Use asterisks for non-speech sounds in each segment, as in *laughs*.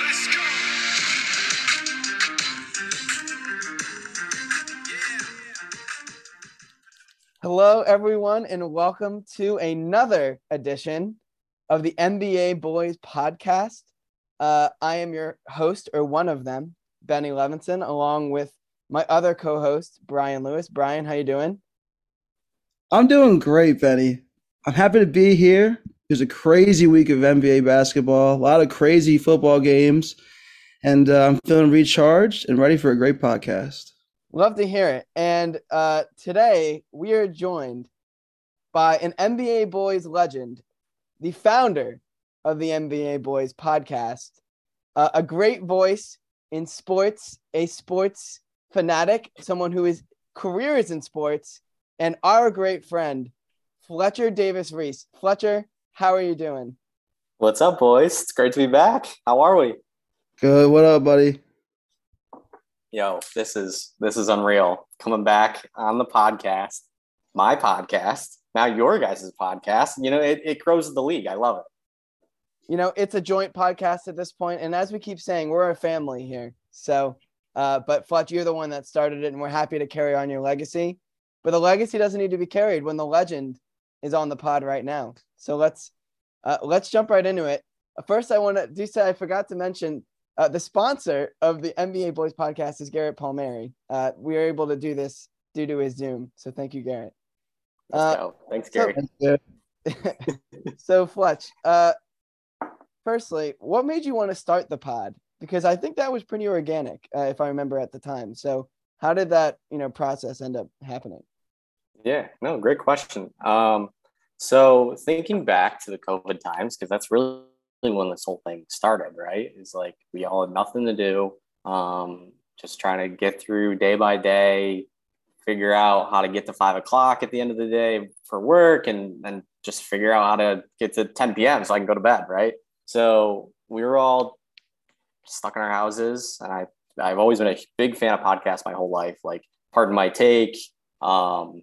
Let's go. Hello, everyone, and welcome to another edition of the NBA Boys podcast. Uh, I am your host, or one of them, Benny Levinson, along with my other co-host, Brian Lewis. Brian, how you doing? I'm doing great, Benny. I'm happy to be here. There's a crazy week of NBA basketball, a lot of crazy football games, and uh, I'm feeling recharged and ready for a great podcast. Love to hear it. And uh, today we are joined by an NBA Boys legend, the founder of the NBA Boys podcast, uh, a great voice in sports, a sports fanatic, someone who is career is in sports, and our great friend, Fletcher Davis Reese. Fletcher, how are you doing? What's up, boys? It's great to be back. How are we? Good. What up, buddy? Yo, this is this is unreal. Coming back on the podcast, my podcast, now your guys' podcast. You know, it, it grows the league. I love it. You know, it's a joint podcast at this point, and as we keep saying, we're a family here. So, uh, but Fletch, you're the one that started it, and we're happy to carry on your legacy. But the legacy doesn't need to be carried when the legend is on the pod right now. So let's uh, let's jump right into it. First, I want to do say I forgot to mention uh, the sponsor of the NBA Boys podcast is Garrett Palmieri. Uh, we are able to do this due to his Zoom. So thank you, Garrett. Uh. Thanks, so- *laughs* so Fletch, uh, firstly, what made you want to start the pod? Because I think that was pretty organic, uh, if I remember at the time. So how did that, you know, process end up happening? Yeah, no, great question. Um, so thinking back to the COVID times, because that's really when this whole thing started, right? Is like we all had nothing to do, um, just trying to get through day by day, figure out how to get to five o'clock at the end of the day for work, and and just figure out how to get to 10 p.m. so I can go to bed, right? So we were all stuck in our houses, and I I've always been a big fan of podcasts my whole life, like Pardon My Take, um,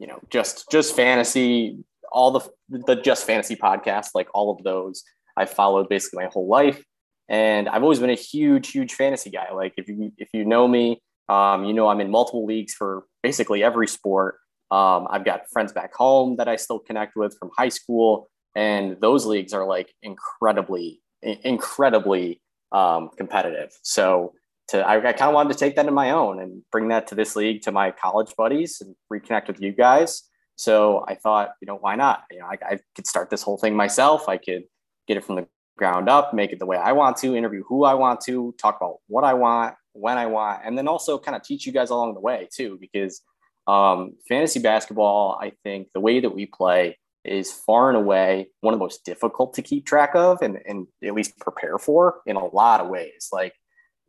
you know, just just fantasy, all the the just fantasy podcasts, like all of those, I followed basically my whole life, and I've always been a huge, huge fantasy guy. Like if you if you know me, um, you know I'm in multiple leagues for basically every sport. Um, I've got friends back home that I still connect with from high school, and those leagues are like incredibly, incredibly um, competitive. So to I, I kind of wanted to take that in my own and bring that to this league to my college buddies and reconnect with you guys. So I thought, you know, why not? You know, I, I could start this whole thing myself. I could get it from the ground up, make it the way I want to, interview who I want to, talk about what I want, when I want, and then also kind of teach you guys along the way too, because um, fantasy basketball, I think the way that we play is far and away one of the most difficult to keep track of and, and at least prepare for in a lot of ways. Like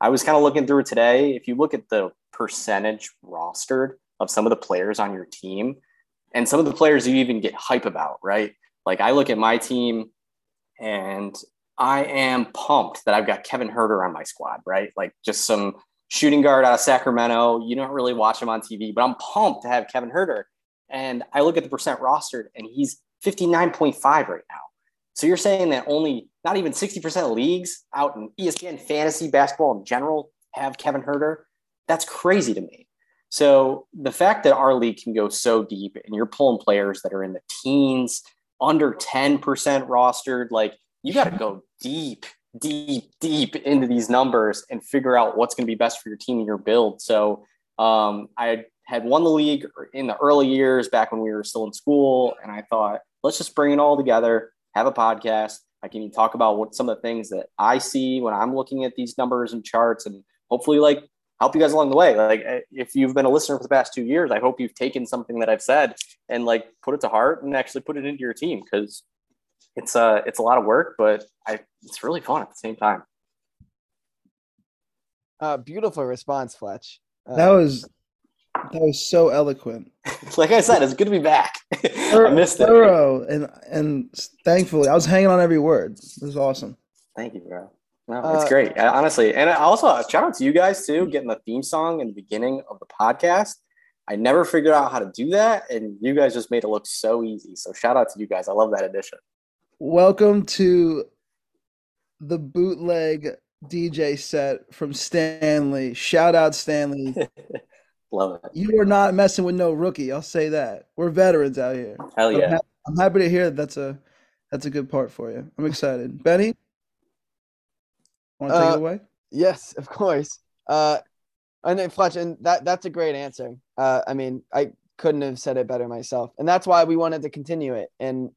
I was kind of looking through it today. If you look at the percentage rostered of some of the players on your team and some of the players you even get hype about, right? Like I look at my team and I am pumped that I've got Kevin Huerter on my squad, right? Like just some shooting guard out of Sacramento. You don't really watch him on TV, but I'm pumped to have Kevin Huerter. And I look at the percent rostered and he's 59.5 right now. So you're saying that only not even 60% of leagues out in ESPN fantasy basketball in general have Kevin Huerter? That's crazy to me. So the fact that our league can go so deep and you're pulling players that are in the teens, under 10% rostered, like you got to go deep, deep, deep into these numbers and figure out what's going to be best for your team and your build. So um, I had won the league in the early years back when we were still in school. And I thought, let's just bring it all together, have a podcast. I can you talk about what some of the things that I see when I'm looking at these numbers and charts and hopefully like help you guys along the way. Like if you've been a listener for the past two years, I hope you've taken something that I've said and like put it to heart and actually put it into your team because it's uh it's a lot of work, but I it's really fun at the same time. Uh, beautiful response, Fletch. Uh, That was that was so eloquent. *laughs* like I said, it's good to be back. *laughs* I missed it. Thorough and and thankfully I was hanging on every word. It was awesome. Thank you, bro. No, Uh, it's great. I- honestly. And I also uh, shout out to you guys too, getting the theme song in the beginning of the podcast. I never figured out how to do that, and you guys just made it look so easy. So shout out to you guys. I love that addition. Welcome to the bootleg DJ set from Stanley. Shout out Stanley. *laughs* Love it. You are not messing with no rookie. I'll say that. We're veterans out here. Hell I'm, yeah. ha- I'm happy to hear that that's a that's a good part for you. I'm excited. Benny, want to take Uh, it away? Yes, of course. Uh, and then Fletch, and that that's a great answer. Uh, I mean, I couldn't have said it better myself, and that's why we wanted to continue it. And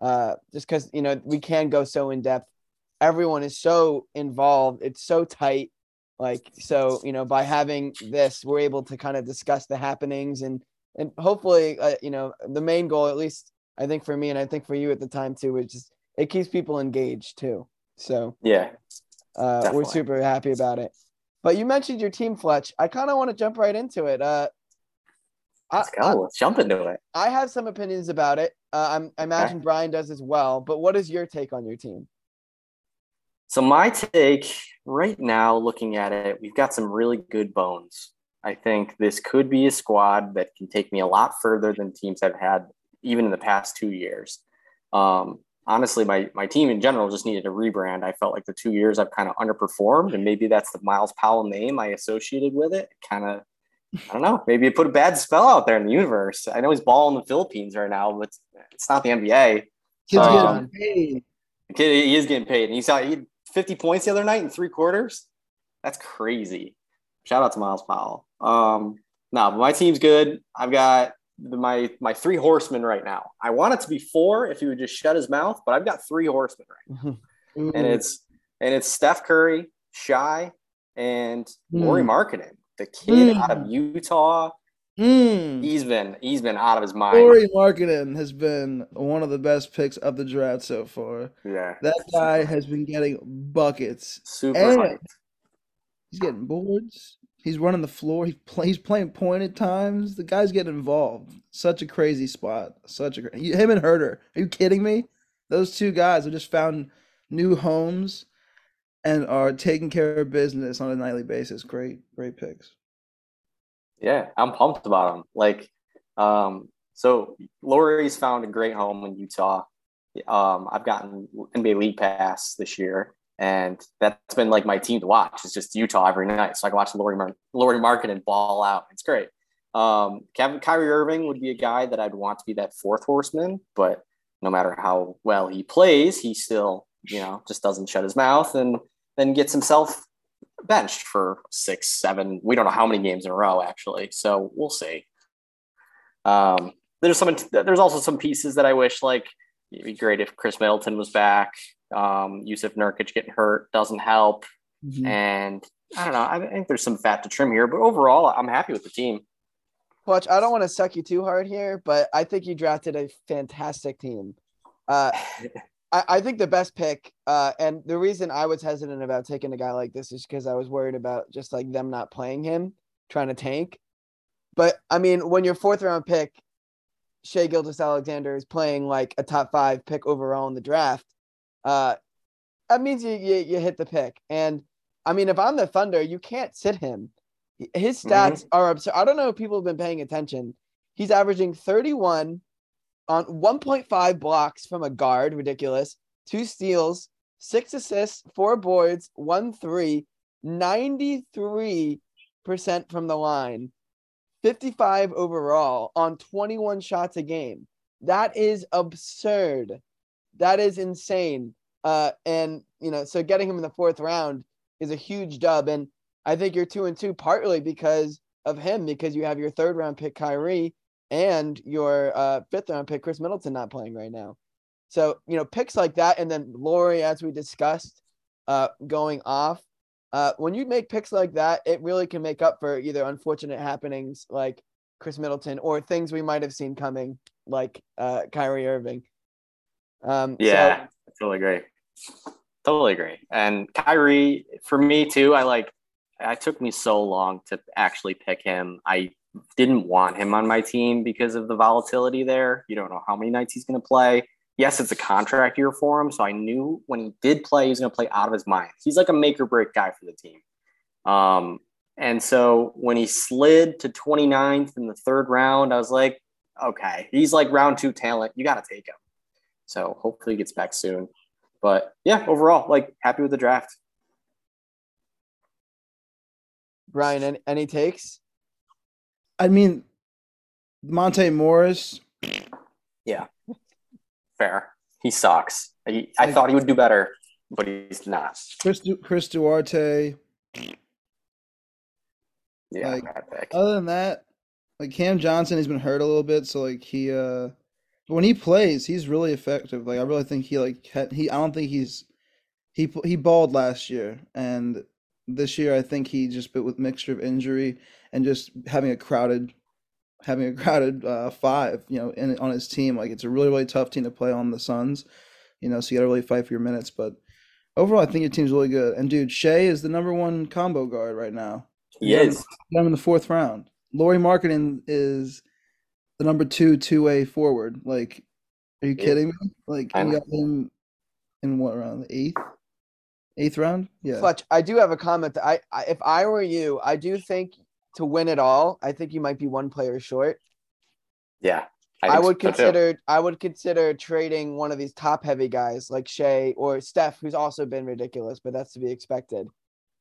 uh, just because you know we can go so in depth, everyone is so involved. It's so tight. Like so, you know, by having this, we're able to kind of discuss the happenings and and hopefully, uh, you know, the main goal, at least I think for me and I think for you at the time too, which is it keeps people engaged too. So Yeah. uh, we're super happy about it. But you mentioned your team, Fletch. I kind of want to jump right into it. Uh, I, Let's go. Let's jump into it. I have some opinions about it. Uh, I'm, I imagine Brian does as well. But what is your take on your team? So my take right now, looking at it, we've got some really good bones. I think this could be a squad that can take me a lot further than teams have had even in the past two years. Um, honestly, my my team in general just needed a rebrand. I felt like the two years I've kind of underperformed, and maybe that's the Miles Powell name I associated with it. Kind of, I don't know. Maybe it put a bad spell out there in the universe. I know he's balling in the Philippines right now, but it's, it's not the NBA. Kids um, getting paid. Kid, he is getting paid, and he saw he 50 points the other night in three quarters. That's crazy. Shout out to Miles Powell. Um, no, but my team's good. I've got the, my my three horsemen right now. I want it to be four if he would just shut his mouth, but I've got three horsemen right, Ooh. and it's and it's Steph Curry, Shai, and Lauri Mm. Markkanen, the kid Mm. out of Utah. Mm. He's been he's been out of his mind. Corey Markkanen has been one of the best picks of the draft so far. Yeah, That guy has been getting buckets. super And- hyped. He's getting boards. He's running the floor. He's play, he's playing point at times. The guy's getting involved. Such a crazy spot. Such a him and Huerter. Are you kidding me? Those two guys have just found new homes and are taking care of business on a nightly basis. Great, great picks. Yeah, I'm pumped about him. Like, um, so Lauri's found a great home in Utah. Um, I've gotten NBA League Pass this year, and that's been like my team to watch. It's just Utah every night, so I can watch Lauri Mar- Lauri Markkanen ball out. It's great. Um, Kevin Kyrie Irving would be a guy that I'd want to be that fourth horseman, but no matter how well he plays, he still, you know, just doesn't shut his mouth and then gets himself benched for six, seven. We don't know how many games in a row, actually. So we'll see. Um, there's some. There's also some pieces that I wish like it'd be great if Khris Middleton was back. Um, Jusuf Nurkic getting hurt doesn't help, Mhm. and I don't know. I think there's some fat to trim here, but overall, I'm happy with the team. Fletch, I don't want to suck you too hard here, but I think you drafted a fantastic team. Uh, *laughs* I, I think the best pick, uh, and the reason I was hesitant about taking a guy like this is because I was worried about just like them not playing him, trying to tank. But I mean, when your fourth round pick, Shai Gilgeous-Alexander is playing like a top five pick overall in the draft, uh, that means you, you you hit the pick. And I mean, if I'm the Thunder, you can't sit him. His stats are absurd. I don't know if people have been paying attention. He's averaging 31 on 1.5 blocks from a guard, ridiculous. Two steals, six assists, four boards, one three, 93% from the line, 55 overall on 21 shots a game. That is absurd. That is insane. Uh, and you know, so getting him in the fourth round is a huge dub. And I think you're two and two partly because of him, because you have your third round pick Kyrie and your uh, fifth round pick Khris Middleton not playing right now. So you know, picks like that, and then Lauri, as we discussed, uh, going off. Uh, when you make picks like that, it really can make up for either unfortunate happenings like Khris Middleton or things we might have seen coming, like uh, Kyrie Irving. Um, so- Yeah, I totally agree. Totally agree. And Kyrie, for me too, I like. It took me so long to actually pick him. I didn't want him on my team because of the volatility there. You don't know how many nights he's going to play. Yes, it's a contract year for him, so I knew when he did play, he was going to play out of his mind. He's like a make or break guy for the team. Um, and so when he slid to 29th in the third round, I was like, okay, he's like round two talent. You got to take him. So hopefully he gets back soon. But yeah, overall, like happy with the draft. Ryan, any, any takes? I mean, Monte Morris. Yeah, fair. He sucks. He, I thought he would do better, but he's not. Chris, Du- Chris Duarte. Yeah, Like. Other than that, like Cam Johnson, he's been hurt a little bit, so like he, uh, when he plays, he's really effective. Like I really think he like he. I don't think he's he he balled last year, and this year I think he just bit with mixture of injury and just having a crowded, having a crowded uh, five, you know, in on his team. Like it's a really really tough team to play on the Suns, you know. So you got to really fight for your minutes, but. Overall, I think your team's really good. And dude, Shai is the number one combo guard right now. he is. Got him in the fourth round. Lauri Markkanen is the number two two way forward. Like, are you Yeah. kidding me? Like, I you got him in what round? The eighth, eighth round? Yeah. Fletch, I do have a comment. That I, I if I were you, I do think to win it all, I think you might be one player short. Yeah. I, think would so, too. consider I would consider trading one of these top heavy guys like Shai or Steph, who's also been ridiculous, but that's to be expected,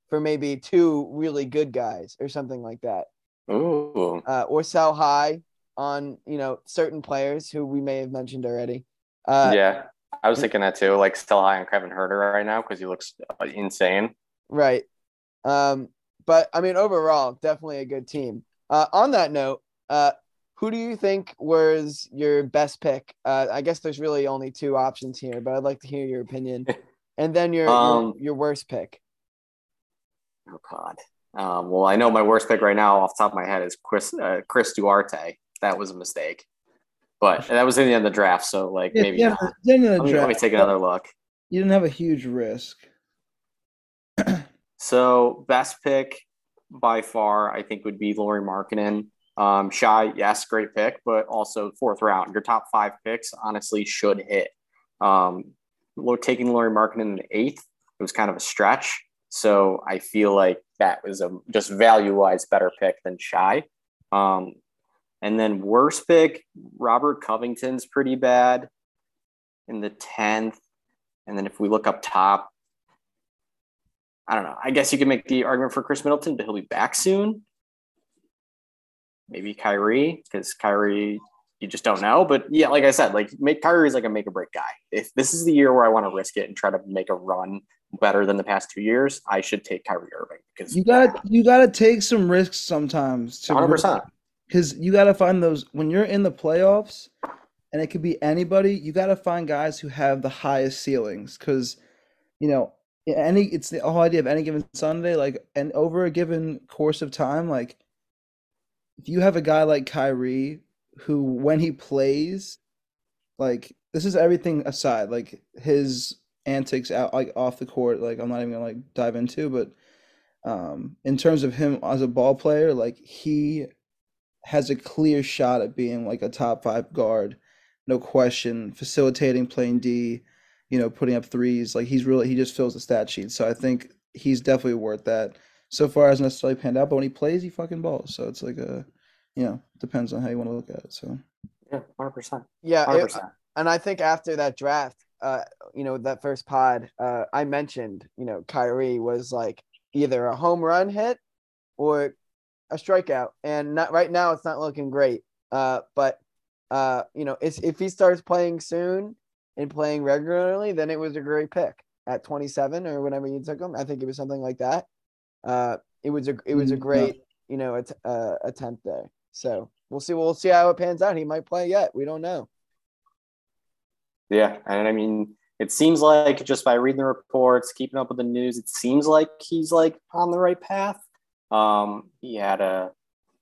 for maybe two really good guys or something like that. Ooh. Uh, or sell high on you know certain players who we may have mentioned already. Uh, yeah. I was thinking that too. Like sell high on Kevin Huerter right now because he looks uh, insane. Right. Um, but I mean, overall, definitely a good team. Uh, on that note, uh, who do you think was your best pick? Uh, I guess there's really only two options here, but I'd like to hear your opinion. *laughs* And then your Um, your, your worst pick. Oh God. Um, well, I know my worst pick right now off the top of my head is Chris uh, Chris Duarte. That was a mistake, but *laughs* that was in the end of the draft. So like Yeah, maybe yeah, not. then in the Let me, let me take another look. You didn't have a huge risk. *clears throat* So best pick by far, I think would be Lauri Markkanen. Um, Shai, yes, great pick, but also fourth round. Your top five picks honestly should hit. Um, taking Lauri Markkanen in the eighth, it was kind of a stretch. So I feel like that was a just value wise better pick than Shai. Um, and then worst pick, Robert Covington's pretty bad in the tenth. And then if we look up top, I don't know. I guess you could make the argument for Khris Middleton, but he'll be back soon. Maybe Kyrie, because Kyrie, you just don't know. But yeah, like I said, like make Kyrie is like a make or break guy. If this is the year where I want to risk it and try to make a run better than the past two years, I should take Kyrie Irving because You got you got to take some risks sometimes. hundred percent. because you got to find those when you're in the playoffs and it could be anybody you got to find guys who have the highest ceilings because you know any it's the whole idea of any given sunday like and over a given course of time like if you have a guy like Kyrie who when he plays like this is everything aside like his antics out like off the court like I'm not even gonna like dive into but um in terms of him as a ball player like he has a clear shot at being like a top five guard, no question. Facilitating, playing D, you know, putting up threes. Like he's really he just fills the stat sheet. So I think he's definitely worth that. So far hasn't necessarily panned out, but when he plays, he fucking balls. So it's like a, you know, depends on how you want to look at it. So Yeah, hundred percent. Yeah, Hundred it- and I think after that draft, uh, you know, that first pod, uh, I mentioned, you know, Kyrie was like either a home run hit or a strikeout, and not right now it's not looking great. Uh, but uh, you know, it's, if he starts playing soon and playing regularly, then it was a great pick at 27 or whenever you took him. I think it was something like that. Uh, it was a it was a Mm, great you know att- uh, attempt there. So we'll see. We'll see how it pans out. He might play yet. We don't know. Yeah, and I mean, it seems like just by reading the reports, keeping up with the news, it seems like he's like on the right path. Um, he had a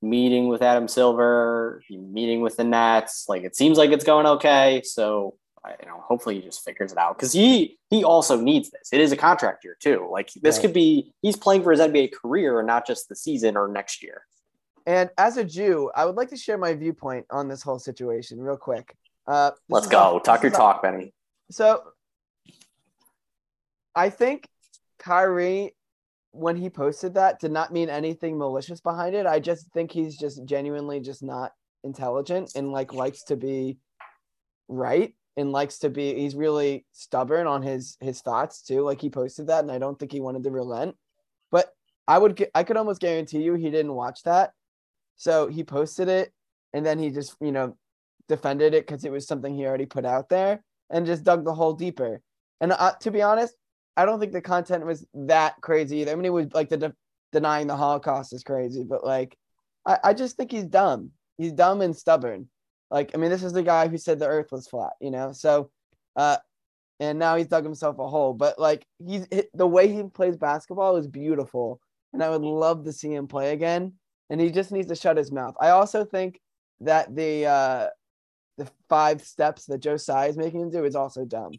meeting with Adam Silver, he meeting with the Nets. Like it seems like it's going okay. So you know, hopefully he just figures it out because he he also needs this. It is a contract year too. Like this Right. could be he's playing for his NBA career and not just the season or next year. And as a Jew, I would like to share my viewpoint on this whole situation real quick. Uh, Let's go. off- Talk your talk, Benny. So I think Kyrie, when he posted that, did not mean anything malicious behind it. I just think he's just genuinely just not intelligent and like likes to be right and likes to be he's really stubborn on his his thoughts too. Like he posted that and I don't think he wanted to relent. But I would I could almost guarantee you he didn't watch that. So he posted it and then he just, you know, defended it because it was something he already put out there and just dug the hole deeper. And uh, to be honest, I don't think the content was that crazy either. I mean, it was like the de- denying the Holocaust is crazy, but like, I, I just think he's dumb. He's dumb and stubborn. Like, I mean, this is the guy who said the earth was flat, you know? So, uh, and now he's dug himself a hole. But like, he's the way he plays basketball is beautiful. And I would love to see him play again. And he just needs to shut his mouth. I also think that the, uh, the five steps that Joe Tsai is making him do is also dumb.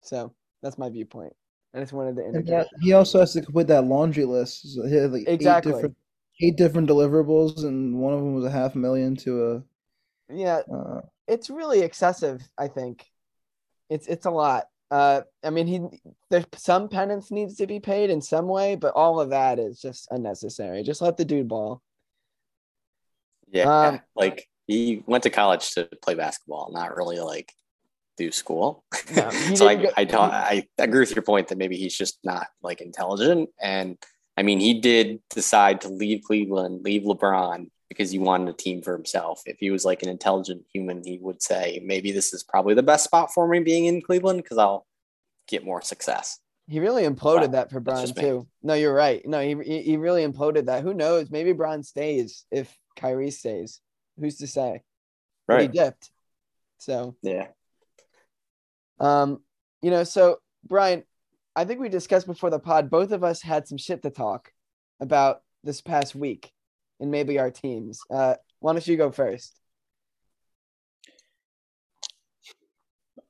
So that's my viewpoint. I just wanted to And indicate. that, he also has to complete that laundry list. So he had like Exactly. eight different eight different deliverables, and one of them was a half million to Yeah. Uh, it's really excessive. I think it's it's a lot. Uh, I mean, he there's some penance needs to be paid in some way, but all of that is just unnecessary. Just let the dude ball. Yeah, Um, like he went to college to play basketball, not really like do school. No, *laughs* so I, go- I don't I agree with your point that maybe he's just not like intelligent. And I mean, he did decide to leave Cleveland, leave LeBron because he wanted a team for himself. If he was like an intelligent human, he would say maybe this is probably the best spot for me being in Cleveland because I'll get more success. He really imploded Wow, that for Bron too. No, you're right. No, he he really imploded that. Who knows? Maybe Bron stays if Kyrie stays. Who's to say? But he Right. dipped. So Yeah. Um, you know, so Brian, I think we discussed before the pod, both of us had some shit to talk about this past week and maybe our teams. Uh, why don't you go first?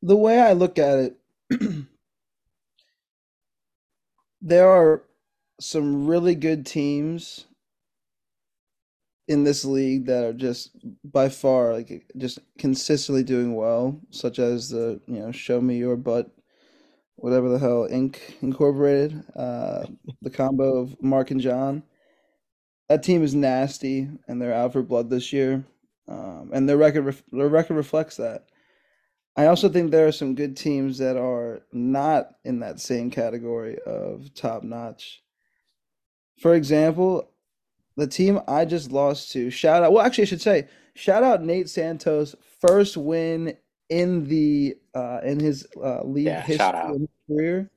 the way I look at it, *clears throat* there are some really good teams in this league that are just by far like just consistently doing well, such as the you know Show Me Your Butt, whatever the hell Inc. Incorporated, uh, the combo of Mark and John. That team is nasty, and they're out for blood this year, um, and their record ref- their record reflects that. I also think there are some good teams that are not in that same category of top notch. For example, the team I just lost to, shout out, well, actually, I should say, shout out Nate Santos, first win in the uh, in his uh, league Yeah, history shout out. in his career.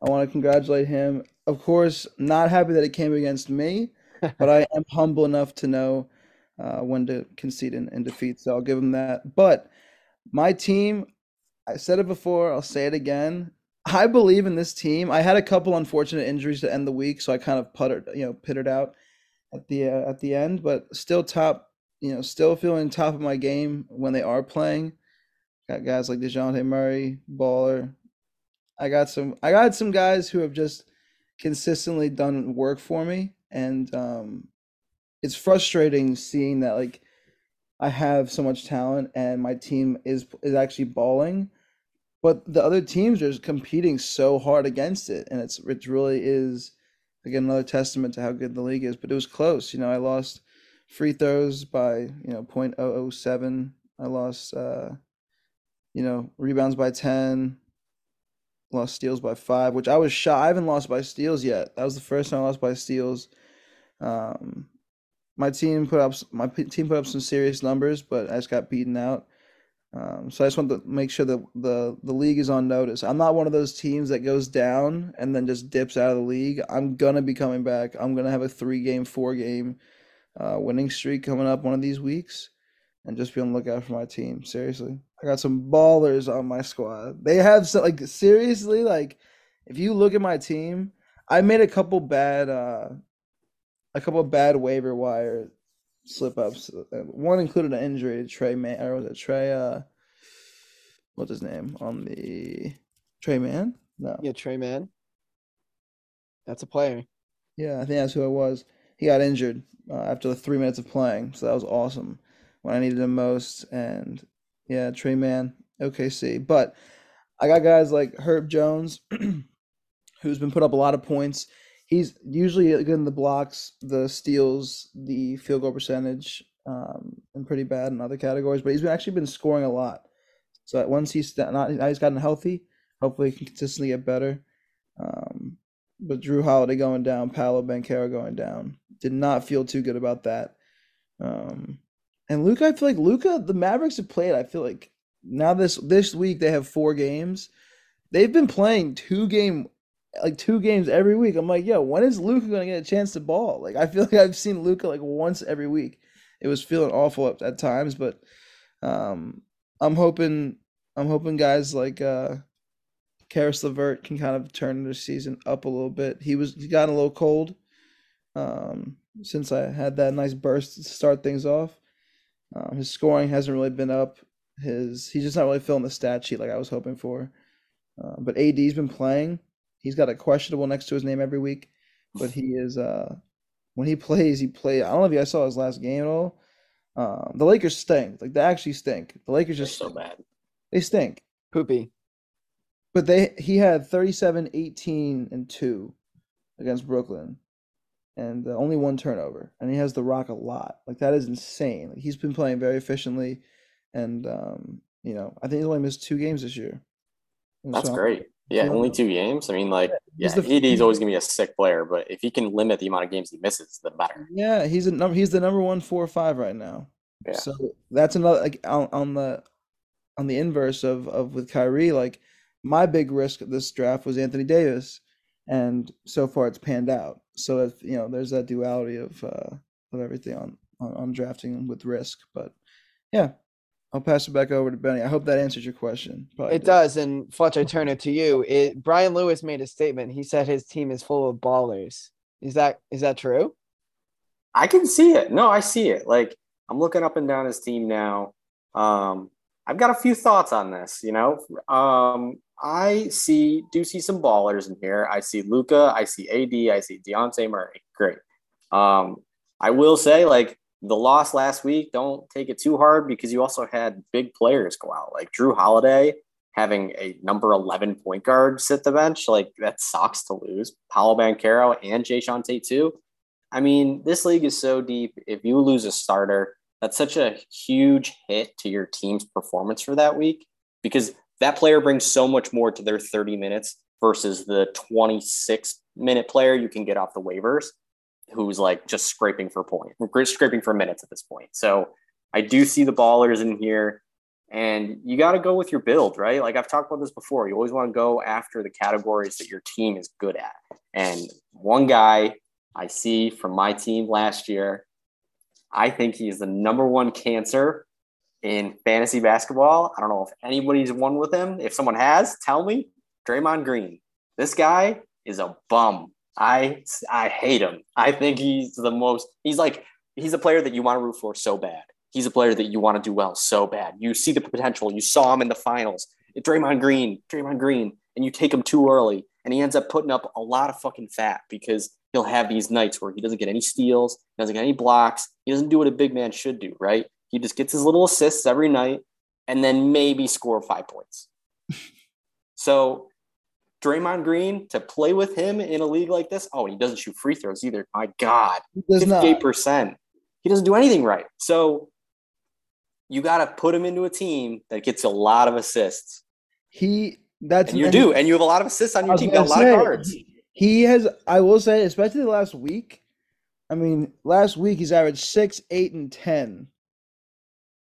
I want to congratulate him. Of course, not happy that it came against me, but I am humble enough to know uh, when to concede and, in defeat. So I'll give him that. But my team, I said it before, I'll say it again. I believe in this team. I had a couple unfortunate injuries to end the week, so I kind of puttered, you know, pittered out at the uh, at the end, but still top, you know, still feeling top of my game when they are playing. Got guys like DeJounte Murray, baller. I got some I got some guys who have just consistently done work for me and um it's frustrating seeing that like I have so much talent and my team is is actually balling, but the other teams are competing so hard against it, and it's it really is again another testament to how good the league is. But it was close, you know. I lost free throws by you know .007. I lost uh, you know rebounds by ten. Lost steals by five, which I was shocked. I haven't lost by steals yet. That was the first time I lost by steals. Um, my team put up my team put up some serious numbers, but I just got beaten out. Um, so I just want to make sure that the the league is on notice. I'm not one of those teams that goes down and then just dips out of the league. I'm gonna be coming back. I'm gonna have a three game, four game uh, winning streak coming up one of these weeks, and just be on the lookout for my team. Seriously, I got some ballers on my squad. They have like seriously like if you look at my team, I made a couple bad uh a couple of bad waiver wire slip ups. One included an injury to Tre Mann or was it Trey uh what's his name on the Tre Mann? No. Yeah, Tre Mann. That's a player. Yeah, I think that's who it was. He got injured uh, after the three minutes of playing, so that was awesome when I needed him most. And yeah, Tre Mann, OKC. But I got guys like Herb Jones, *clears throat* who's been put up a lot of points. He's usually good in the blocks, the steals, the field goal percentage, um, and pretty bad in other categories. But he's actually been scoring a lot. So once he's not now he's gotten healthy, hopefully he can consistently get better. Um, but Jrue Holiday going down, Paolo Banchero going down, did not feel too good about that. Um, and Luka, I feel like Luka, the Mavericks have played. I feel like now this this week they have four games. They've been playing two game like two games every week. I'm like, yo, when is Luka gonna get a chance to ball? Like I feel *laughs* like I've seen Luka like once every week. It was feeling awful at, at times, but um, I'm hoping I'm hoping guys like uh, Caris LeVert can kind of turn the season up a little bit. He was he got a little cold um, since I had that nice burst to start things off. Um, his scoring hasn't really been up. His he's just not really filling the stat sheet like I was hoping for. Uh, but AD's been playing. He's got a questionable next to his name every week, but he is uh when he plays, he play. I don't know if you guys saw his last game at all. Um, the Lakers stink. Like they actually stink. The Lakers They're just so bad. they stink. Poopy. But they he had 37, 18, and 2 against Brooklyn. And uh, only one turnover. And he has the rock a lot. Like that is insane. Like, he's been playing very efficiently. And um, you know, I think he's only missed two games this year. And That's so- great. Yeah, only two games. I mean, like, yeah, he's the- AD is always gonna be a sick player, but if he can limit the amount of games he misses, the better. Yeah, he's a number he's the number one four or five right now. Yeah. So that's another like on, on the on the inverse of of with Kyrie, like my big risk of this draft was Anthony Davis, and so far it's panned out. So if you know, there's that duality of uh of everything on on, on drafting with risk. But yeah, I'll pass it back over to Benny. I hope that answers your question. Probably It did. does. And Fletch, I turn it to you. It Brian Lewis made a statement. He said his team is full of ballers. Is that is that true? I can see it. No, I see it. Like I'm looking up and down his team now. Um, I've got a few thoughts on this. You know, um, I see do see some ballers in here. I see Luka. I see AD. I see Dejounte Murray. Great. Um, I will say, like the loss last week, don't take it too hard because you also had big players go out, like Jrue Holiday having a number 11 point guard sit the bench. Like that sucks to lose. Paolo Banchero and Jae'Sean Tate too. I mean, this league is so deep. If you lose a starter, that's such a huge hit to your team's performance for that week because that player brings so much more to their 30 minutes versus the 26 minute player you can get off the waivers who's like just scraping for point, *laughs* scraping for minutes at this point. So I do see the ballers in here. And you got to go with your build, right? Like I've talked about this before. You always want to go after the categories that your team is good at. And one guy I see from my team last year, I think he's the number one cancer in fantasy basketball. I don't know if anybody's won with him. If someone has, tell me. Draymond Green. This guy is a bum. I I hate him. I think he's the most. He's like he's a player that you want to root for so bad. He's a player that you want to do well so bad. You see the potential. You saw him in the finals. Draymond Green, Draymond Green, and you take him too early, and he ends up putting up a lot of fucking fat because he'll have these nights where he doesn't get any steals, he doesn't get any blocks. He doesn't do what a big man should do, right? He just gets his little assists every night, and then maybe score five points. *laughs* so Draymond Green to play with him in a league like this. Oh, and he doesn't shoot free throws either. My God, He fifty-eight percent. He doesn't do anything right. So you got to put him into a team that gets a lot of assists, He that's and you and do, and you have a lot of assists on your team. Got a lot of say, guards. He has, I will say, especially the last week. I mean, last week he's averaged six, eight, and ten,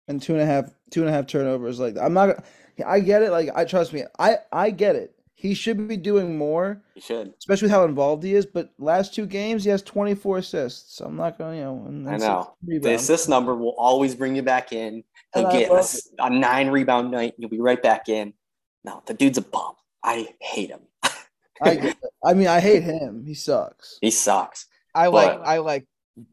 and two and a half, two and a half turnovers. Like I'm not, I get it. Like I trust me, I I get it. He should be doing more, You should. especially with how involved he is. But last two games he has 24 assists. I'm not going, to you know, I know. The assist number will always bring you back in. He'll And get a, love s- a nine rebound night. You'll be right back in. No, the dude's a bum. I hate him. I. *laughs* I mean, I hate him. He sucks. He sucks. I like I like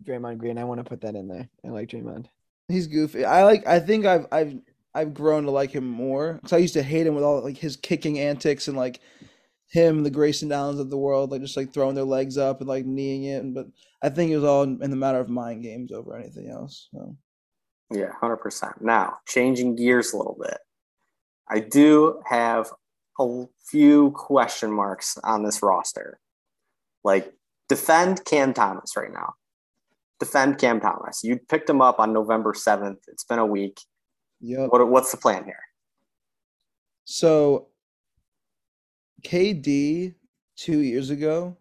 Draymond Green. I want to put that in there. I like Draymond. He's goofy. I like. I think I've I've I've grown to like him more because I used to hate him with all like his kicking antics and like him, the Grayson Allens of the world, like just like throwing their legs up and like kneeing it. But I think it was all in, in the matter of mind games over anything else. So Yeah, 100%. Now, changing gears a little bit. I do have a few question marks on this roster. Like, defend Cam Thomas right now. Defend Cam Thomas. You picked him up on November 7th. It's been a week. Yep. What, what's the plan here? So KD two years ago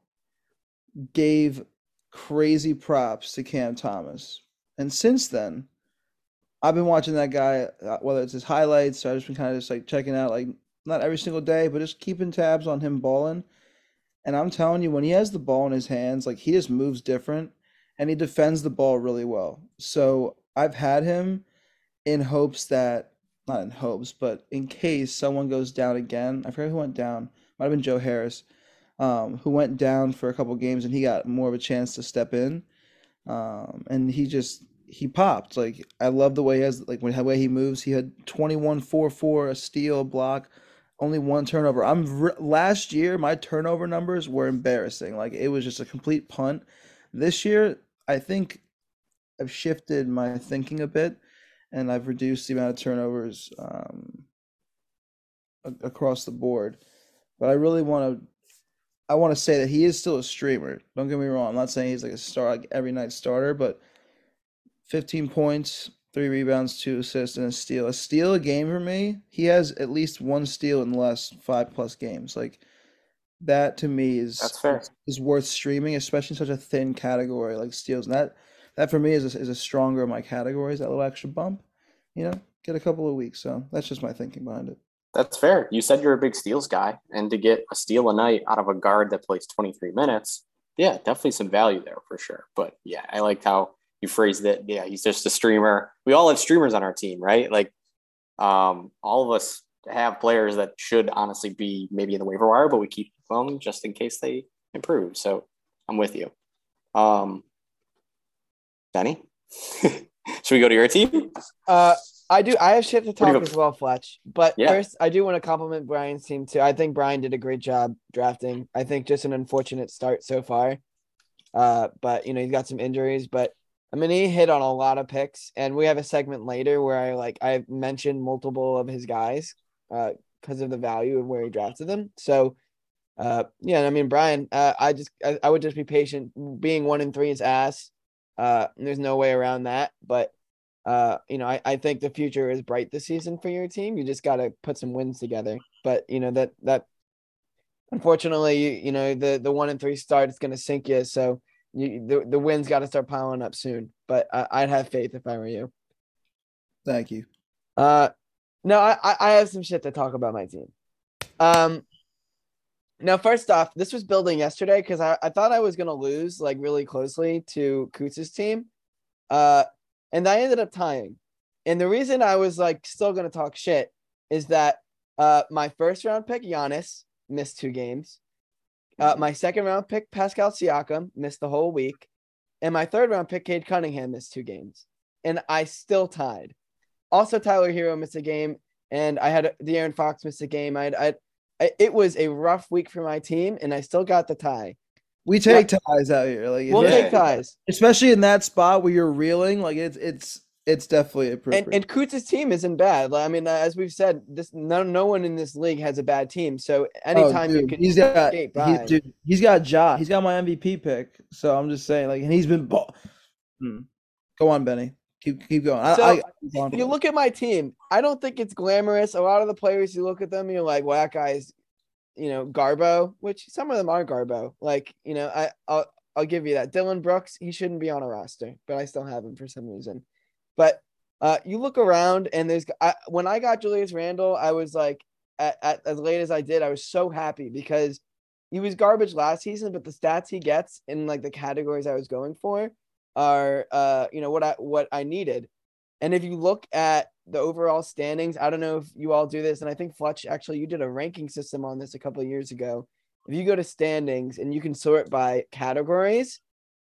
gave crazy props to Cam Thomas. And since then, I've been watching that guy, uh, whether it's his highlights, or I've just been kind of just like checking out, like not every single day, but just keeping tabs on him balling. And I'm telling you, when he has the ball in his hands, like he just moves different and he defends the ball really well. So I've had him in hopes that, not in hopes, but in case someone goes down again. I forget who went down. Might have been Joe Harris, um, who went down for a couple games and he got more of a chance to step in. Um, and he just he popped. Like I love the way he has like when the way he moves. He had 21 4 4, a steal, block, only one turnover. I'm last year my turnover numbers were embarrassing. Like it was just a complete punt. This year, I think I've shifted my thinking a bit, and I've reduced the amount of turnovers um, across the board. But I really want to. I want to say that he is still a streamer. Don't get me wrong. I'm not saying he's like a star, like every night starter, but 15 points, three rebounds, two assists, and a steal. A steal a game for me. He has at least one steal in the last five plus games. Like that to me is is worth streaming, especially in such a thin category like steals. And that that for me is a, is a stronger of my categories. That little extra bump, you know, get a couple of weeks. So that's just my thinking behind it. That's fair. You said you're a big steals guy, and to get a steal a night out of a guard that plays 23 minutes, yeah, definitely some value there for sure. But yeah, I liked how you phrased it. Yeah, he's just a streamer. We all have streamers on our team, right? Like, um, all of us have players that should honestly be maybe in the waiver wire, but we keep them just in case they improve. So I'm with you. Um, Danny, *laughs* should we go to your team? Uh, I do. I have shit to talk as well, Fletch. But Yeah. first, I do want to compliment Brian's team too. I think Brian did a great job drafting. I think just an unfortunate start so far. Uh, but you know he's got some injuries. But I mean he hit on a lot of picks, and we have a segment later where I like I mentioned multiple of his guys, uh, because of the value of where he drafted them. So, uh, yeah. I mean Brian, uh, I just I, I would just be patient. Being one in three is ass. Uh, there's no way around that. But uh, you know, I, I think the future is bright this season for your team. You just got to put some wins together. But you know that that unfortunately, you, you know the the one and three start is going to sink you. So you the, the wins got to start piling up soon. But I, I'd have faith if I were you. Thank you. Uh, no, I I- I have some shit to talk about my team. Um, now first off, this was building yesterday because I, I thought I was gonna lose like really closely to Kutz's team, uh, and I ended up tying. And the reason I was like still gonna talk shit is that uh my first round pick Giannis missed two games. Uh, my second round pick Pascal Siakam missed the whole week, and my third round pick Cade Cunningham missed two games, and I still tied. Also, Tyler Herro missed a game, and I had De'Aaron Fox miss a game. I had, I, I, it was a rough week for my team, and I still got the tie. We take ties out here, like We'll take ties. especially in that spot where you're reeling. Like it's it's it's definitely appropriate. And and Kutz's team isn't bad. Like, I mean, uh, as we've said, this no no one in this league has a bad team. So Oh, anytime you can he's got skate he, by. dude, he's got Ja. He's got my MVP pick. So I'm just saying, like, and he's been ball. Hmm. Go on, Benny. Keep keep going. I, So, I, I keep if you look at my team, I don't think it's glamorous. A lot of the players, you look at them, you're like, well, that guy's, you know, Garbo, which some of them are Garbo. Like, you know, I, I'll, I'll give you that. Dillon Brooks, he shouldn't be on a roster, but I still have him for some reason. But uh, you look around, and there's, I, when I got Julius Randle, I was like, at, at as late as I did, I was so happy because he was garbage last season, but the stats he gets in like the categories I was going for are, uh, you know, what I what I needed. And if you look at the overall standings, I don't know if you all do this, and I think Fletch actually you did a ranking system on this a couple of years ago. If you go to standings and you can sort by categories,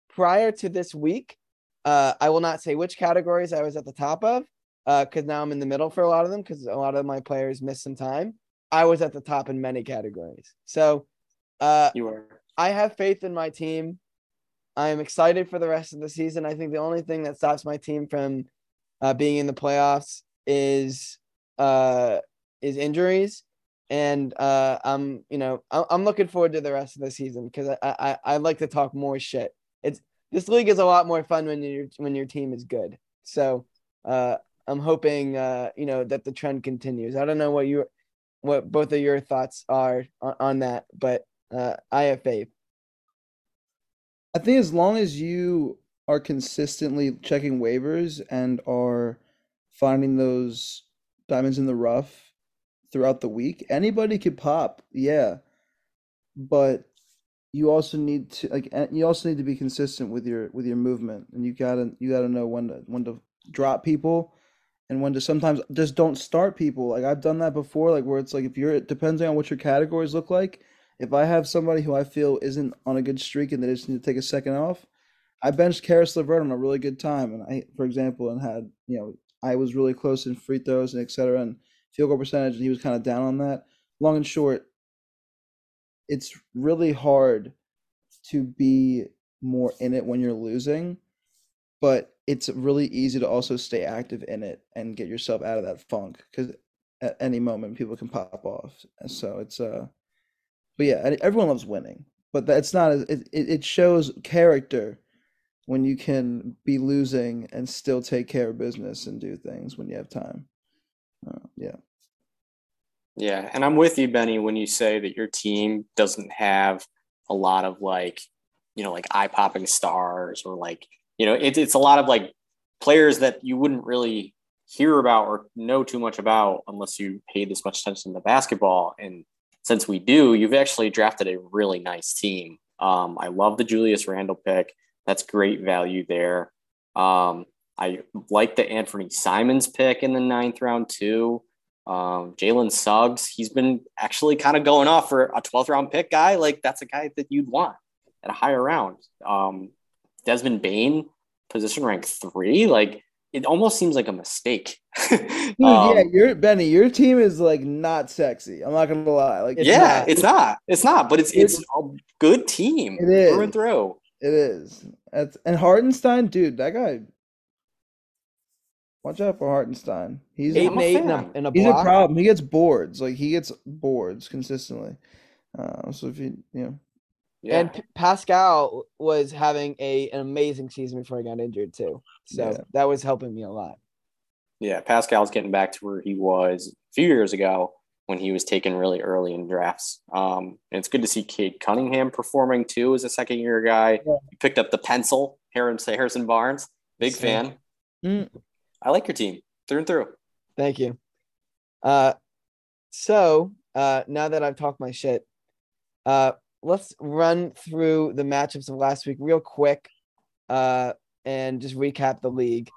prior to this week, uh, I will not say which categories I was at the top of, uh, because now I'm in the middle for a lot of them, because a lot of my players missed some time. I was at the top in many categories. So uh, You were. I have faith in my team. I am excited for the rest of the season. I think the only thing that stops my team from uh, being in the playoffs is uh, is injuries, and uh, I'm you know I'm, I'm looking forward to the rest of the season because I, I I like to talk more shit. It's this league is a lot more fun when your when your team is good. So uh, I'm hoping uh, you know that the trend continues. I don't know what you what both of your thoughts are on, on that, but uh, I have faith. I think as long as you are consistently checking waivers and are finding those diamonds in the rough throughout the week, anybody could pop. Yeah. But you also need to like you also need to be consistent with your with your movement and you gotta you gotta know when to when to drop people and when to sometimes just don't start people like i've done that before like where it's like if you're depending on what your categories look like if i have somebody who i feel isn't on a good streak and they just need to take a second off i benched Caris LeVert on a really good time and i for example and had you know i was really close in free throws and etc and field goal percentage and he was kind of down on that long and short it's really hard to be more in it when you're losing, but it's really easy to also stay active in it and get yourself out of that funk because at any moment people can pop off. So it's uh, but yeah, everyone loves winning, but that's not it. It shows character when you can be losing and still take care of business and do things when you have time. Uh, yeah. Yeah, and I'm with you, Benny, when you say that your team doesn't have a lot of like, you know, like eye popping stars or like, you know, it, it's a lot of like players that you wouldn't really hear about or know too much about unless you pay this much attention to basketball. And since we do, you've actually drafted a really nice team. Um, I love the Julius Randle pick. That's great value there. Um, I like the Anthony Simons pick in the ninth round too. Um, Jalen Suggs, he's been actually kind of going off for a 12th round pick guy. Like that's a guy that you'd want at a higher round. Um, Desmond Bane, position rank three. Like it almost seems like a mistake. *laughs* Dude, um, yeah, your Benny, your team is like not sexy. I'm not gonna lie. Like, it's yeah, not. it's not. It's not. But it's it's, it's a good team. It is through and through. It is. That's, and Hartenstein, dude, that guy Watch out for Hartenstein. He's eight and eight in a, in a He's a problem. He gets boards. Like he gets boards consistently. Uh, so if you you know. Yeah. And P- Pascal was having a an amazing season before he got injured too. So yeah. that was helping me a lot. Yeah, Pascal's getting back to where he was a few years ago when he was taken really early in drafts. Um, and it's good to see Cade Cunningham performing too as a second year guy. Yeah. He picked up the pencil, Harrison, Harrison Barnes, big fan. Mm. I like your team through and through. Thank you. Uh, so uh, now that I've talked my shit, uh, let's run through the matchups of last week real quick, uh, and just recap the league.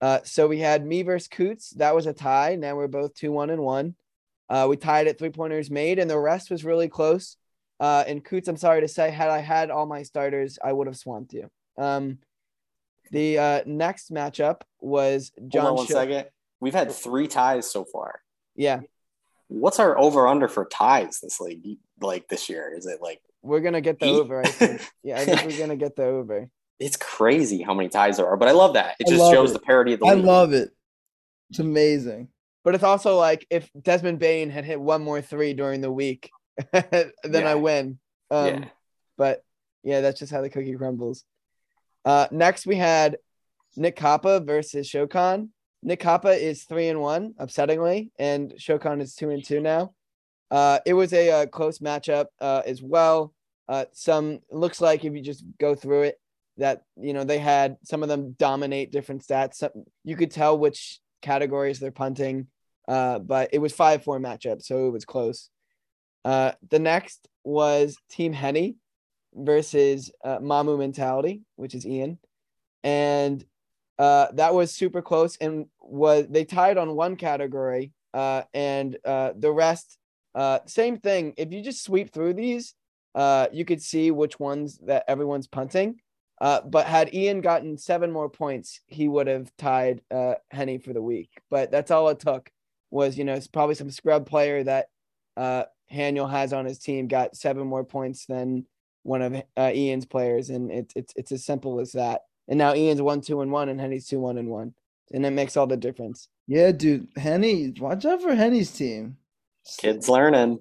Uh, so we had me versus Coots. That was a tie. Now we're both two one and one. Uh, we tied at three pointers made, and the rest was really close. Uh, and Coots, I'm sorry to say, had I had all my starters, I would have swamped you. Um, the uh, next matchup was John. Hold on one second. We've had three ties so far. Yeah. What's our over under for ties this league like this year? Is it like we're gonna get the eight? over? I think. *laughs* Yeah, I think we're gonna get the over. It's crazy how many ties there are, but I love that. It just shows it. the parity of the. I love it. It's amazing. But it's also like if Desmond Bane had hit one more three during the week, *laughs* then yeah. I win. Um, yeah. But yeah, that's just how the cookie crumbles. Uh, next, we had Nick Kappa versus Shokan. Nick Kappa is three and one, upsettingly, and Shokan is two and two now. Uh, it was a, a uh, close matchup uh, as well. Uh, some looks like if you just go through it, that you know they had some of them dominate different stats. Some, you could tell which categories they're punting, uh, but it was five four matchup, so it was close. Uh, the next was Team Henny versus Mamu Mentality, which is Ian, and that was super close. And was they tied on one category, uh, and uh, the rest, uh, same thing. If you just sweep through these, uh, you could see which ones that everyone's punting. Uh, but had Ian gotten seven more points, he would have tied uh, Henny for the week. But that's all it took was, you know, it's probably some scrub player that uh, Haniel has on his team got seven more points than one of uh, Ian's players, and it's it's it's as simple as that. And now Ian's one two and one, and Henny's two one and one, and it makes all the difference. Yeah, dude, Henny, watch out for Henny's team. Kids learning.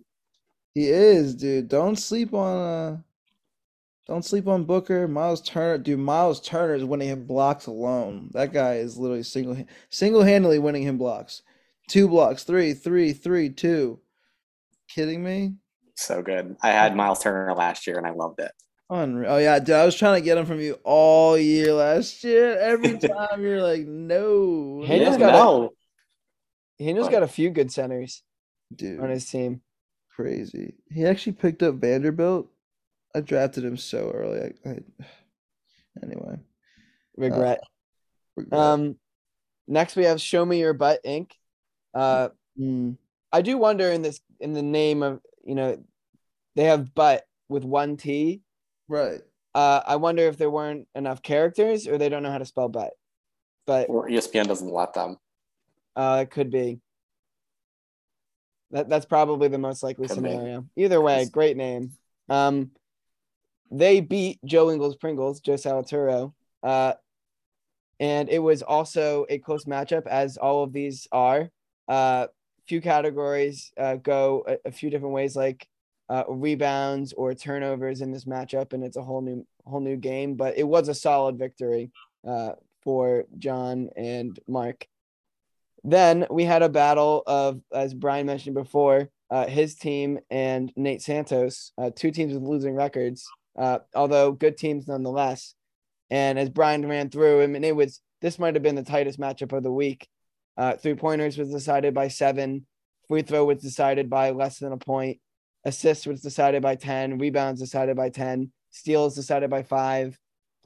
He is, dude. Don't sleep on uh don't sleep on Booker. Miles Turner, dude. Miles Turner is winning him blocks alone. That guy is literally single single handedly winning him blocks. Two blocks, three, three, three, two. kidding me? So good. I had Miles Turner last year and I loved it. Unreal. Oh yeah, dude, I was trying to get him from you all year last year. Every *laughs* time you're like, no, Hey, Daniel's yeah, got a- no. Daniel's got a few good centers dude, on his team. crazy. He actually picked up Vanderbilt. I drafted him so early. I, I, anyway, Regret. regret. Um, next we have Show Me Your Butt Inc. Uh, Mm, I do wonder in this in the name of you know they have butt with one T. right. Uh, I wonder if there weren't enough characters or they don't know how to spell butt. But Or ESPN doesn't let them. uh, it could be. That that's probably the most likely Could be. scenario. Either way, great name. Um, they beat Joe Ingles Pringles, Joe Salaturo. Uh, and it was also a close matchup, as all of these are. Uh, few categories uh, go a, a few different ways, like uh, rebounds or turnovers in this matchup, and it's a whole new whole new game. But it was a solid victory uh, for John and Mark. Then we had a battle of, as Brian mentioned before, uh, his team and Nate Santos, uh, two teams with losing records, uh, although good teams nonetheless. And as Brian ran through, I mean, it was this might have been the tightest matchup of the week. Uh, three pointers was decided by seven. Free throw was decided by less than a point. assists was decided by 10. Rebounds decided by 10. Steals decided by five.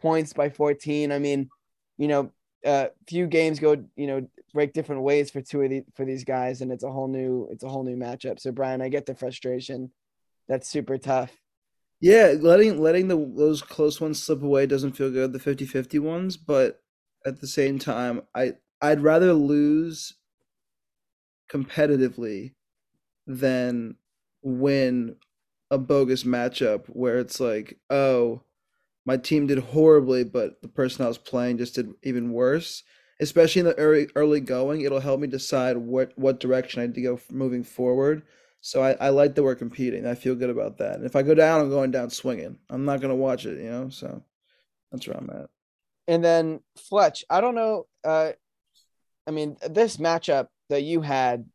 Points by 14. I mean, you know, uh, few games go, you know, break different ways for two of the for these guys, and it's a whole new it's a whole new matchup. So Brian, I get the frustration. That's super tough. Yeah, letting letting the those close ones slip away doesn't feel good, the 50-50 ones, but at the same time, I I'd rather lose competitively than win a bogus matchup where it's like, oh, my team did horribly, but the person I was playing just did even worse. Especially in the early early going, it'll help me decide what what direction I need to go moving forward. So I, I like that we're competing. I feel good about that. And if I go down, I'm going down swinging. I'm not gonna watch it, you know. So that's where I'm at. And then Fletch, I don't know. Uh, I mean, this matchup that you had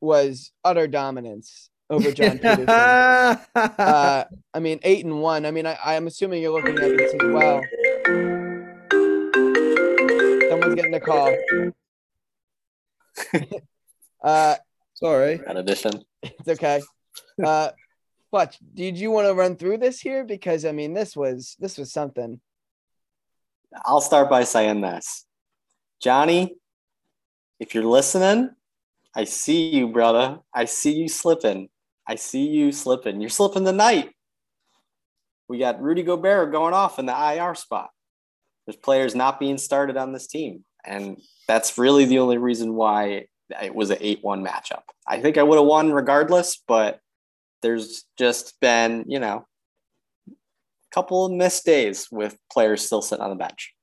was utter dominance over John *laughs* Peterson. *laughs* Uh, I mean, eight and one. I mean, I, I'm assuming you're looking at this as well. Someone's getting a call. *laughs* uh, Sorry. That edition. it's okay. Uh, Fletch, did you want to run through this here? Because I mean, this was this was something. I'll start by saying this. Johnny, if you're listening, I see you, brother. I see you slipping. I see you slipping. You're slipping tonight. We got Rudy Gobert going off in the IR spot. There's players not being started on this team. And that's really the only reason why it was an 8 1 matchup. I think I would have won regardless, but there's just been, you know, a couple of missed days with players still sitting on the bench.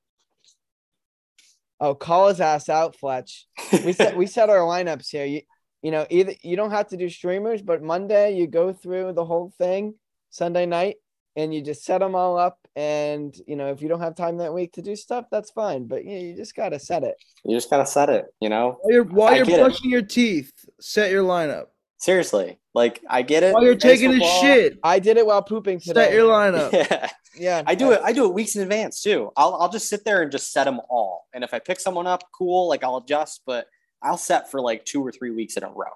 Oh, call his ass out, Fletch. We set we set our lineups here. You you know either you don't have to do streamers, but Monday you go through the whole thing Sunday night and you just set them all up. And you know if you don't have time that week to do stuff, that's fine. But you, you just gotta set it. You just gotta set it, you know. While you're while you're get it. brushing your teeth, set your lineup. Seriously, like I get it. While you're Nice taking a shit, I did it while pooping today. set your lineup. *laughs* Yeah, Yeah, I do it. I do it weeks in advance too. I'll I'll just sit there and just set them all. And if I pick someone up, cool. Like I'll adjust, but I'll set for like two or three weeks in a row.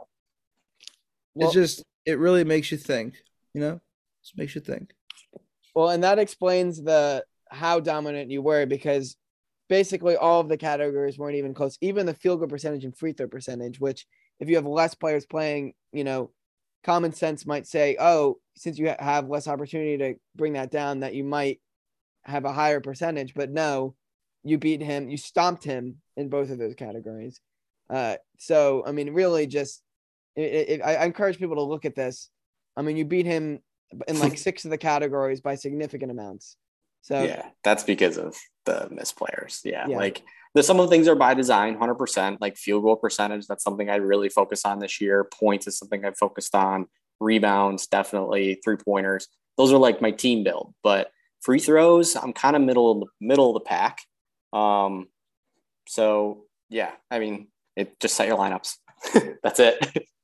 Well- It's just it really makes you think, you know? Just makes you think. Well, and that explains the how dominant you were because basically all of the categories weren't even close. Even the field goal percentage and free throw percentage, which if you have less players playing, you know, common sense might say, oh, since you have less opportunity to bring that down, that you might have a higher percentage. But no, you beat him, you stomped him in both of those categories. Uh, so I mean, really, just it, it, I I encourage people to look at this. I mean, you beat him in like six of the categories by significant amounts. So yeah, that's because of the missed players. Yeah, Yeah. like the some of the things are by design, hundred percent. Like field goal percentage, that's something I really focus on this year. Points is something I've focused on. Rebounds, definitely. Three pointers, those are like my team build. But free throws, I'm kind of middle of the middle of the pack. Um, so yeah, I mean, it just set your lineups. *laughs* that's it. *laughs*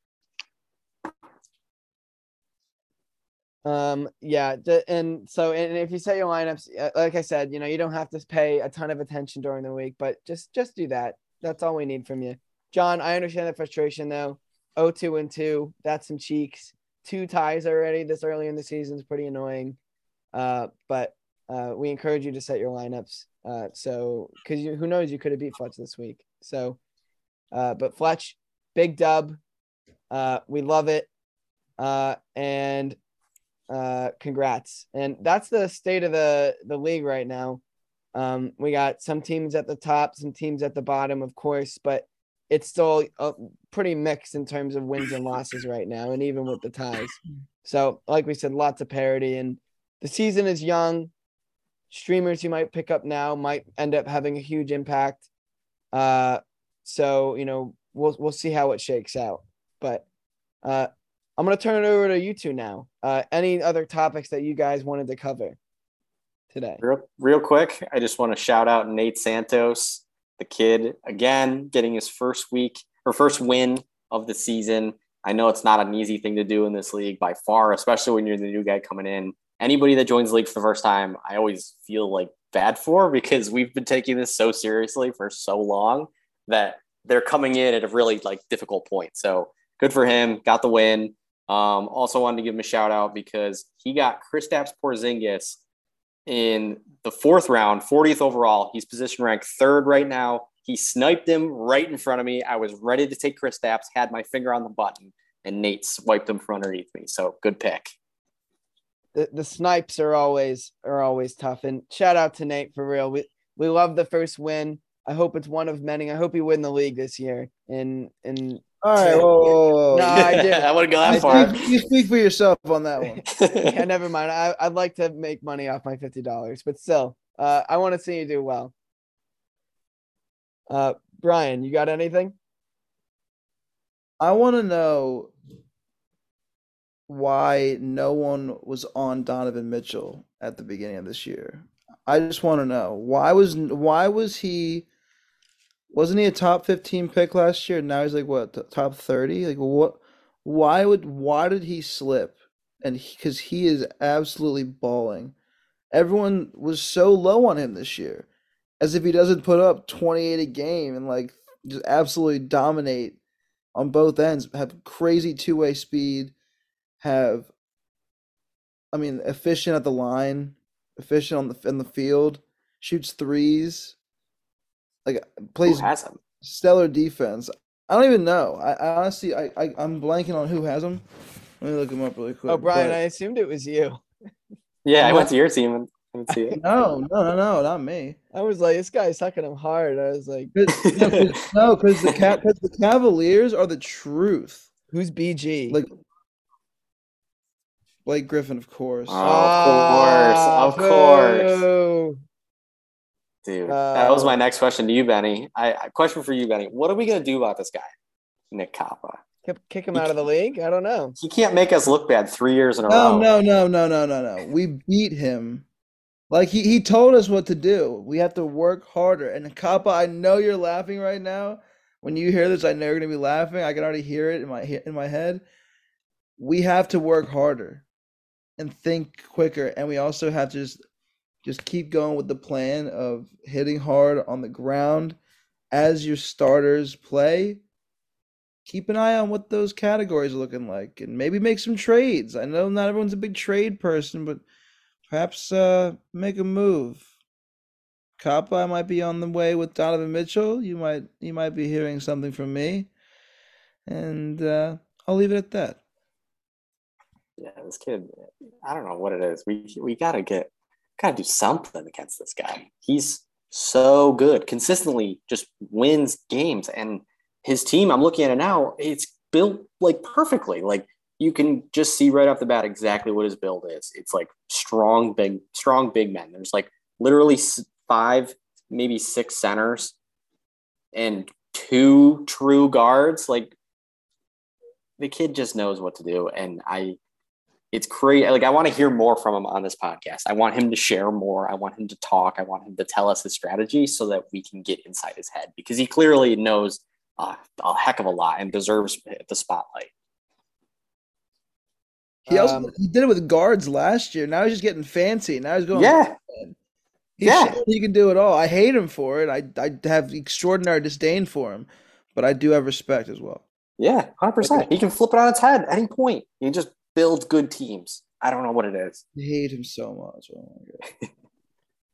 Um, yeah, and so and if you set your lineups, uh, like I said, you know, you don't have to pay a ton of attention during the week, but just just do that. That's all we need from you, John. I understand the frustration though. 0-2 and two, that's some cheeks. Two ties already this early in the season is pretty annoying. Uh, but uh, we encourage you to set your lineups. Uh, so because who knows you could have beat Fletch this week. So, uh, but Fletch, big dub. Uh, we love it. Uh, and uh, congrats. And that's the state of the the league right now. Um, we got some teams at the top, some teams at the bottom, of course, but it's still uh, pretty mixed in terms of wins and losses right now, and even with the ties. So, like we said, lots of parity, and the season is young. Streamers you might pick up now might end up having a huge impact. Uh, so you know we'll we'll see how it shakes out. But uh, I'm gonna turn it over to you two now. Uh, any other topics that you guys wanted to cover today? Real, real quick, I just want to shout out Nate Santos, the kid, again, getting his first week or first win of the season. I know it's not an easy thing to do in this league by far, especially when you're the new guy coming in. Anybody that joins the league for the first time, I always feel like bad for because we've been taking this so seriously for so long that they're coming in at a really like difficult point. So good for him, got the win. Um, also wanted to give him a shout out because he got Kristaps Porzingis in the fourth round, 40th overall. He's position ranked third right now. He sniped him right in front of me. I was ready to take Kristaps, had my finger on the button, and Nate swiped him from underneath me. So good pick. The the snipes are always are always tough. And shout out to Nate for real. We we love the first win. I hope it's one of many. I hope you win the league this year. And and All right, whoa, whoa, whoa. No, I did. *laughs* I wouldn't go You that far. speak, you speak for yourself on that one. *laughs* yeah, never mind. I, I'd like to make money off my fifty dollars, but still, uh, I want to see you do well. Uh, Brian, you got anything? I want to know why no one was on Donovan Mitchell at the beginning of this year. I just want to know why was why was he wasn't he a top 15 pick last year? Now he's like what top 30? Like what why would why did he slip? And because he is absolutely balling. Everyone was so low on him this year, as if he doesn't put up 28 a game and like just absolutely dominate on both ends. Have crazy two way speed. Have, I mean, efficient at the line, efficient on the in the field, shoots threes. Like Who plays has him? stellar defense. I don't even know. I, I honestly, I, I I'm blanking on who has him. Let me look him up really quick. Oh, Brian, but- I assumed it was you. *laughs* Yeah, I went to your team and didn't see it. *laughs* no, no, no, no, not me. I was like, this guy's sucking him hard. I was like, 'Cause- *laughs* no, 'cause- no, because the cat, because the Cavaliers are the truth. who's BG? Like Blake Griffin, of course. Oh, of course, of ah, course. Dude, that was Uh, my next question to you, Benny. I, question for you, Benny. What are we gonna do about this guy, Nick Kappa? Kick, him out of the league? I don't know. He can't make us look bad three years in a No, row. no, no, no, no, no, no. No. We beat him. Like he, he told us what to do. We have to work harder. And Kappa, I know you're laughing right now. When you hear this, I know you're gonna be laughing. I can already hear it in my in my head. We have to work harder and think quicker. And we also have to just just keep going with the plan of hitting hard on the ground as your starters play. Keep an eye on what those categories are looking like and maybe make some trades. I know not everyone's a big trade person, but perhaps uh, make a move. Kappa, might be on the way with Donovan Mitchell. You might you might be hearing something from me. And uh, I'll leave it at that. Yeah, this kid. I don't know what it is. We we gotta get gotta do something against this guy. He's so good, consistently just wins games, and his team. I'm looking at it now. It's built like perfectly. Like you can just see right off the bat exactly what his build is. It's like strong, big, strong, big men. There's like literally five, maybe six centers, and two true guards. Like the kid just knows what to do, and I it's crazy. Like I want to hear more from him on this podcast. I want him to share more. I want him to talk. I want him to tell us his strategy so that we can get inside his head because he clearly knows uh, a heck of a lot and deserves the spotlight. He also Um, he did it with guards last year. Now he's just getting fancy. Now he's going. Yeah, He's yeah. shown he can do it all. I hate him for it. I I have extraordinary disdain for him, but I do have respect as well. yeah, hundred percent. He can flip it on its head at any point. He can just builds good teams. I don't know what it is. I hate him so much. Oh my god.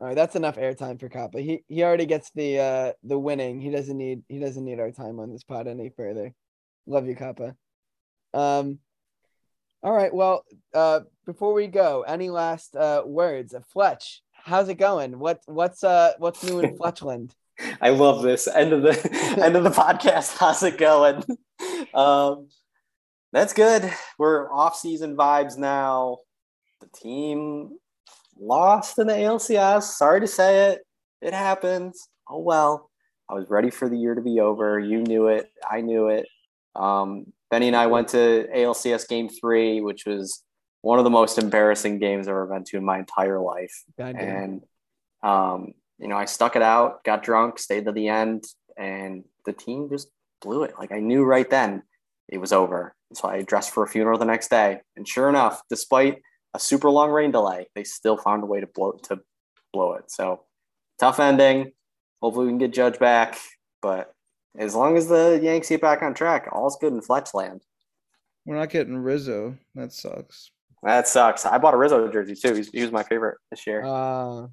All right, that's enough airtime for Kappa. He he already gets the uh the winning. He doesn't need he doesn't need our time on this pod any further. Love you, Kappa. Um all right, well, uh before we go, any last uh words? Fletch, how's it going? What what's uh what's new in *laughs* Fletchland? I love this end of the *laughs* end of the podcast. How's it going? Um, that's good. We're off season vibes now. The team lost in the ALCS. Sorry to say it. It happens. Oh well. I was ready for the year to be over. You knew it. I knew it. Um, Benny and I went to ALCS game three, which was one of the most embarrassing games I've ever been to in my entire life and um, you know, I stuck it out, got drunk, stayed to the end, and the team just blew it. Like I knew right then it was over. So I dressed for a funeral the next day, and sure enough, despite a super long rain delay, they still found a way to blow to blow it. So tough ending. Hopefully, we can get Judge back, but as long as the Yanks get back on track, all's good in Fletchland. We're not getting Rizzo. That sucks. That sucks. I bought a Rizzo jersey too. He's, he was my favorite this year. Uh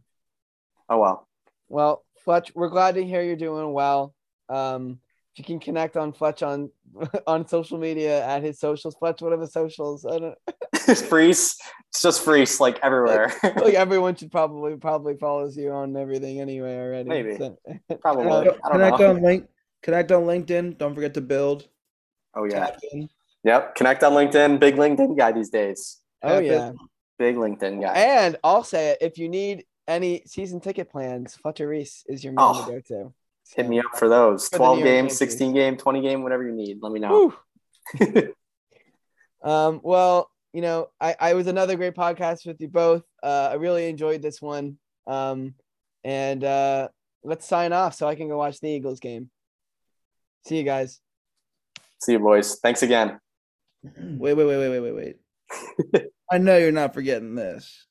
oh well. well, Fletch, we're glad to hear you're doing well. Um if you can connect on Fletch on *laughs* on social media at his socials. Fletch, what are the socials? I don't *laughs* Freeze. It's just freeze like everywhere. *laughs* like everyone should probably probably follows you on everything anyway already. Maybe. so- Probably. Uh, I don't Connect know. on link. Connect on LinkedIn. Don't forget to build. Oh yeah. Tap. Yep. Connect on LinkedIn. Big LinkedIn guy these days. oh yeah. Big LinkedIn guy. And I'll say it if you need any season ticket plans, Fletcher Reese is your man Oh, to go to. Hit me up for those. For 12 New game, 16 game, 20 game, whatever you need. Let me know. *laughs* Um, well, you know, I, I was another great podcast with you both. Uh, I really enjoyed this one. Um, and uh, let's sign off so I can go watch the Eagles game. See you guys. See you, boys. Thanks again. Wait, wait, wait, wait, wait, wait, wait. *laughs* I know you're not forgetting this.